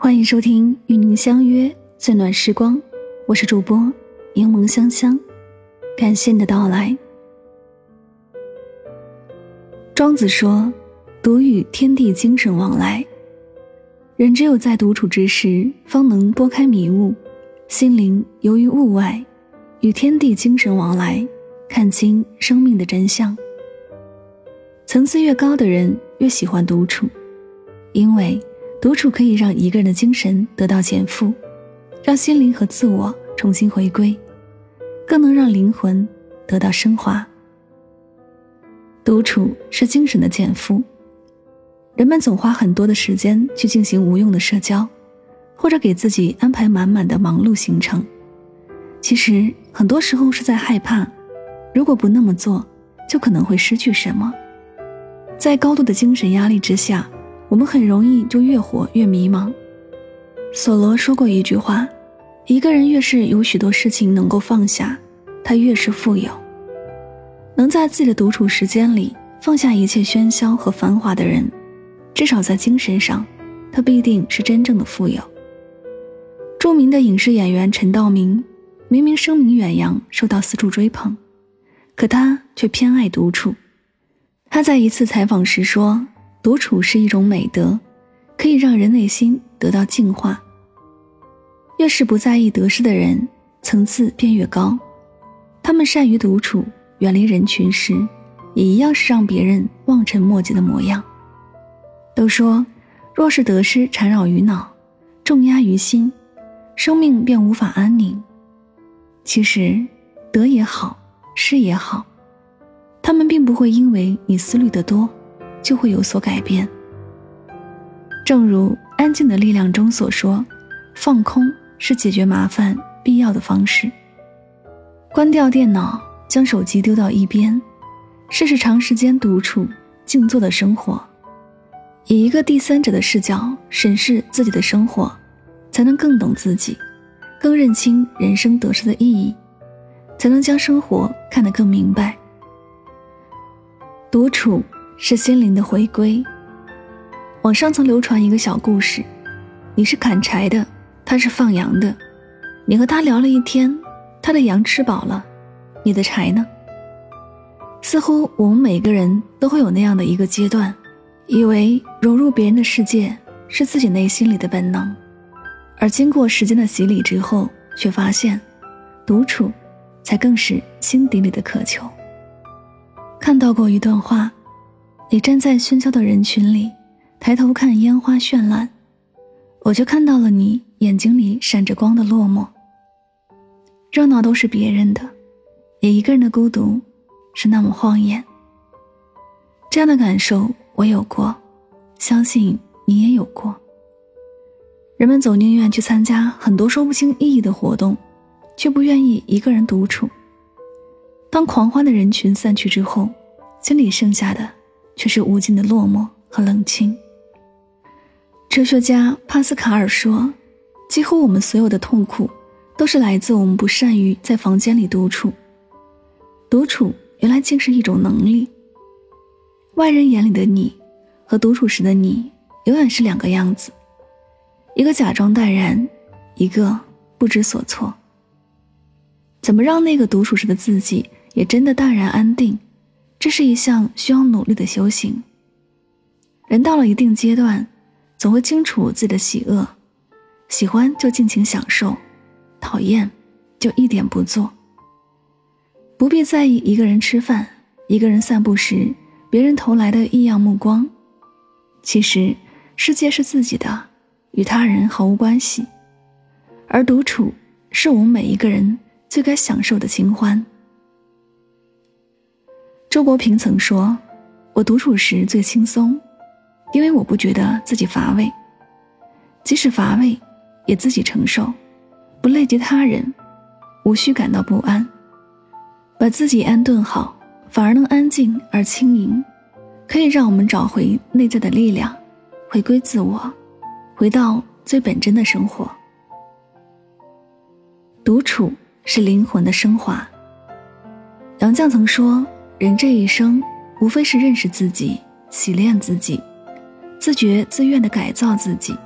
欢迎收听与您相约最暖时光，我是主播柠檬香香，感谢你的到来。庄子说：“独与天地精神往来。”人只有在独处之时，方能拨开迷雾，心灵游于物外，与天地精神往来，看清生命的真相。层次越高的人越喜欢独处，因为独处可以让一个人的精神得到减负，让心灵和自我重新回归，更能让灵魂得到升华。独处是精神的减负。人们总花很多的时间去进行无用的社交，或者给自己安排满满的忙碌行程。其实很多时候是在害怕，如果不那么做，就可能会失去什么。在高度的精神压力之下，我们很容易就越活越迷茫。索罗说过一句话：“一个人越是有许多事情能够放下，他越是富有。能在自己的独处时间里放下一切喧嚣和繁华的人。”至少在精神上，他必定是真正的富有。著名的影视演员陈道明，明明声名远扬，受到四处追捧，可他却偏爱独处。他在一次采访时说：“独处是一种美德，可以让人内心得到净化。越是不在意得失的人，层次便越高。他们善于独处，远离人群时，也一样是让别人望尘莫及的模样。”都说，若是得失缠绕于脑，重压于心，生命便无法安宁。其实，得也好，失也好，他们并不会因为你思虑的多，就会有所改变。正如《安静的力量》中所说，放空是解决麻烦必要的方式。关掉电脑，将手机丢到一边，试试长时间独处、静坐的生活。以一个第三者的视角审视自己的生活，才能更懂自己，更认清人生得失的意义，才能将生活看得更明白。独处是心灵的回归。网上曾流传一个小故事：你是砍柴的，他是放羊的，你和他聊了一天，他的羊吃饱了，你的柴呢？似乎我们每个人都会有那样的一个阶段。以为融入别人的世界是自己内心里的本能，而经过时间的洗礼之后，却发现，独处，才更是心底里的渴求。看到过一段话：你站在喧嚣的人群里，抬头看烟花绚烂，我就看到了你眼睛里闪着光的落寞。热闹都是别人的，你一个人的孤独，是那么晃眼。这样的感受。我有过，相信你也有过。人们总宁愿去参加很多说不清意义的活动，却不愿意一个人独处。当狂欢的人群散去之后，心里剩下的却是无尽的落寞和冷清。哲学家帕斯卡尔说：“几乎我们所有的痛苦，都是来自我们不善于在房间里独处。独处原来竟是一种能力。”外人眼里的你，和独处时的你，永远是两个样子，一个假装淡然，一个不知所措。怎么让那个独处时的自己也真的淡然安定？这是一项需要努力的修行。人到了一定阶段，总会清楚自己的喜恶，喜欢就尽情享受，讨厌就一点不做。不必在意一个人吃饭，一个人散步时。别人投来的异样目光，其实世界是自己的，与他人毫无关系。而独处是我们每一个人最该享受的清欢。周国平曾说：“我独处时最轻松，因为我不觉得自己乏味，即使乏味，也自己承受，不累及他人，无需感到不安，把自己安顿好。”反而能安静而轻盈，可以让我们找回内在的力量，回归自我，回到最本真的生活。独处是灵魂的升华。杨绛曾说：“人这一生，无非是认识自己、洗练自己、自觉自愿的改造自己。”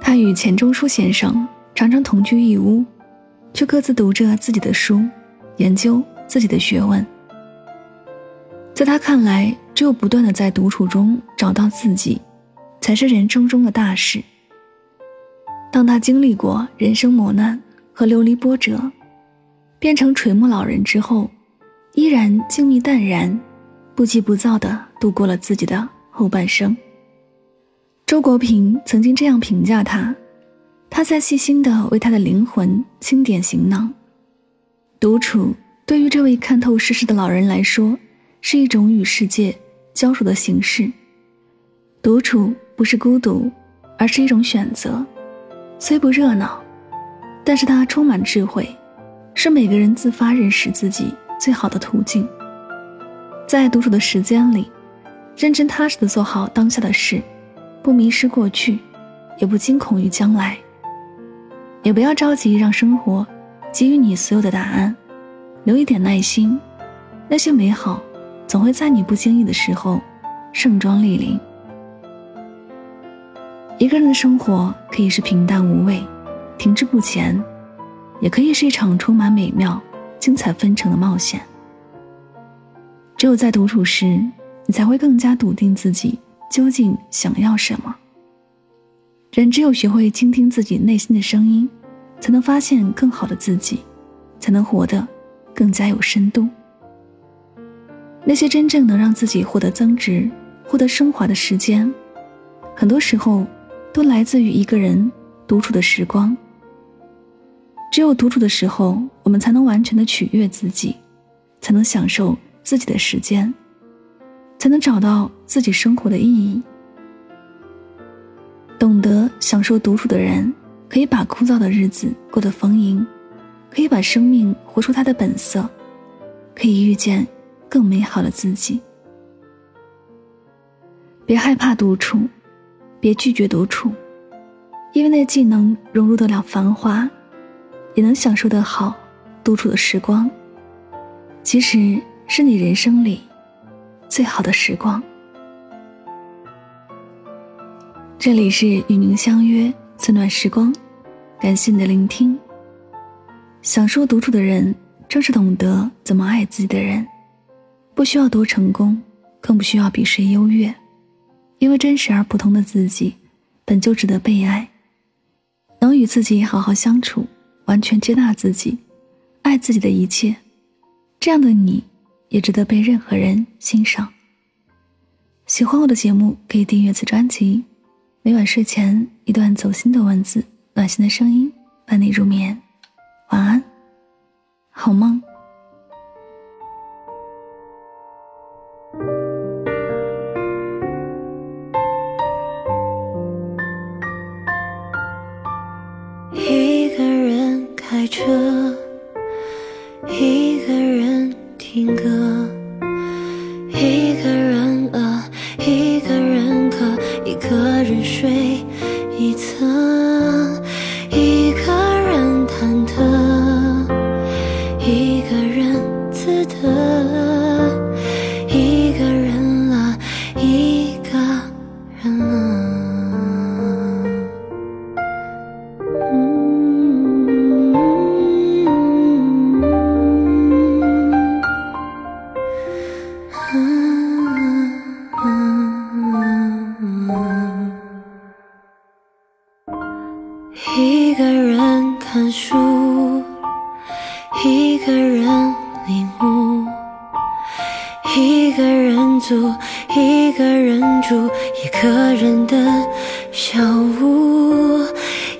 他与钱钟书先生常常同居一屋，却各自读着自己的书，研究自己的学问。在他看来，只有不断的在独处中找到自己，才是人生中的大事。当他经历过人生磨难和流离波折，变成垂暮老人之后，依然静谧淡然，不急不躁地度过了自己的后半生。周国平曾经这样评价他：他在细心地为他的灵魂清点行囊。独处对于这位看透世事的老人来说。是一种与世界交手的形式。独处不是孤独，而是一种选择。虽不热闹，但是它充满智慧，是每个人自发认识自己最好的途径。在独处的时间里，认真踏实的做好当下的事，不迷失过去，也不惊恐于将来。也不要着急让生活给予你所有的答案，留一点耐心，那些美好。总会在你不经意的时候盛装莅临。一个人的生活可以是平淡无味、停滞不前，也可以是一场充满美妙、精彩纷呈的冒险。只有在独处时，你才会更加笃定自己究竟想要什么。人只有学会倾听自己内心的声音，才能发现更好的自己，才能活得更加有深度。那些真正能让自己获得增值、获得升华的时间，很多时候都来自于一个人独处的时光。只有独处的时候，我们才能完全的取悦自己，才能享受自己的时间，才能找到自己生活的意义。懂得享受独处的人，可以把枯燥的日子过得丰盈，可以把生命活出它的本色，可以遇见。更美好的自己。别害怕独处，别拒绝独处，因为那既能融入得了繁华，也能享受得好独处的时光。其实是你人生里最好的时光。这里是与您相约最暖时光，感谢你的聆听。享受独处的人，正是懂得怎么爱自己的人。不需要多成功，更不需要比谁优越，因为真实而普通的自己，本就值得被爱。能与自己好好相处，完全接纳自己，爱自己的一切，这样的你，也值得被任何人欣赏。喜欢我的节目，可以订阅此专辑。每晚睡前一段走心的文字，暖心的声音，伴你入眠。晚安，好梦。水一层。小屋，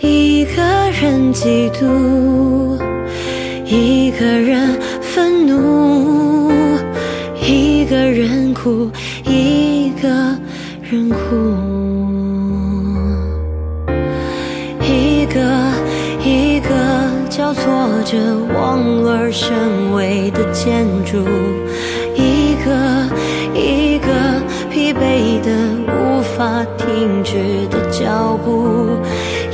一个人嫉妒，一个人愤怒，一个人哭，一个人哭。一个一个交错着望而生畏的建筑，一个一个疲惫的法停止的脚步，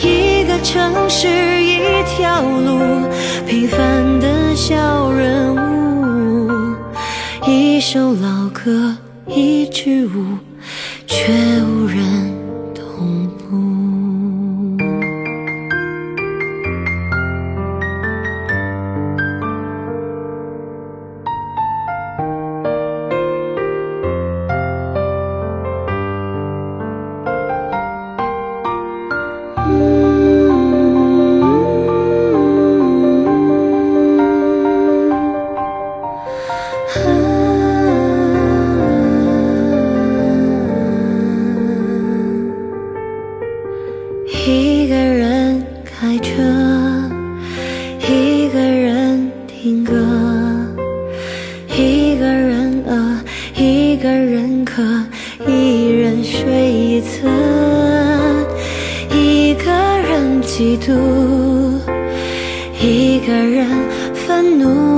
一个城市一条路，平凡的小人物，一首老歌一支舞，独，一个人愤怒。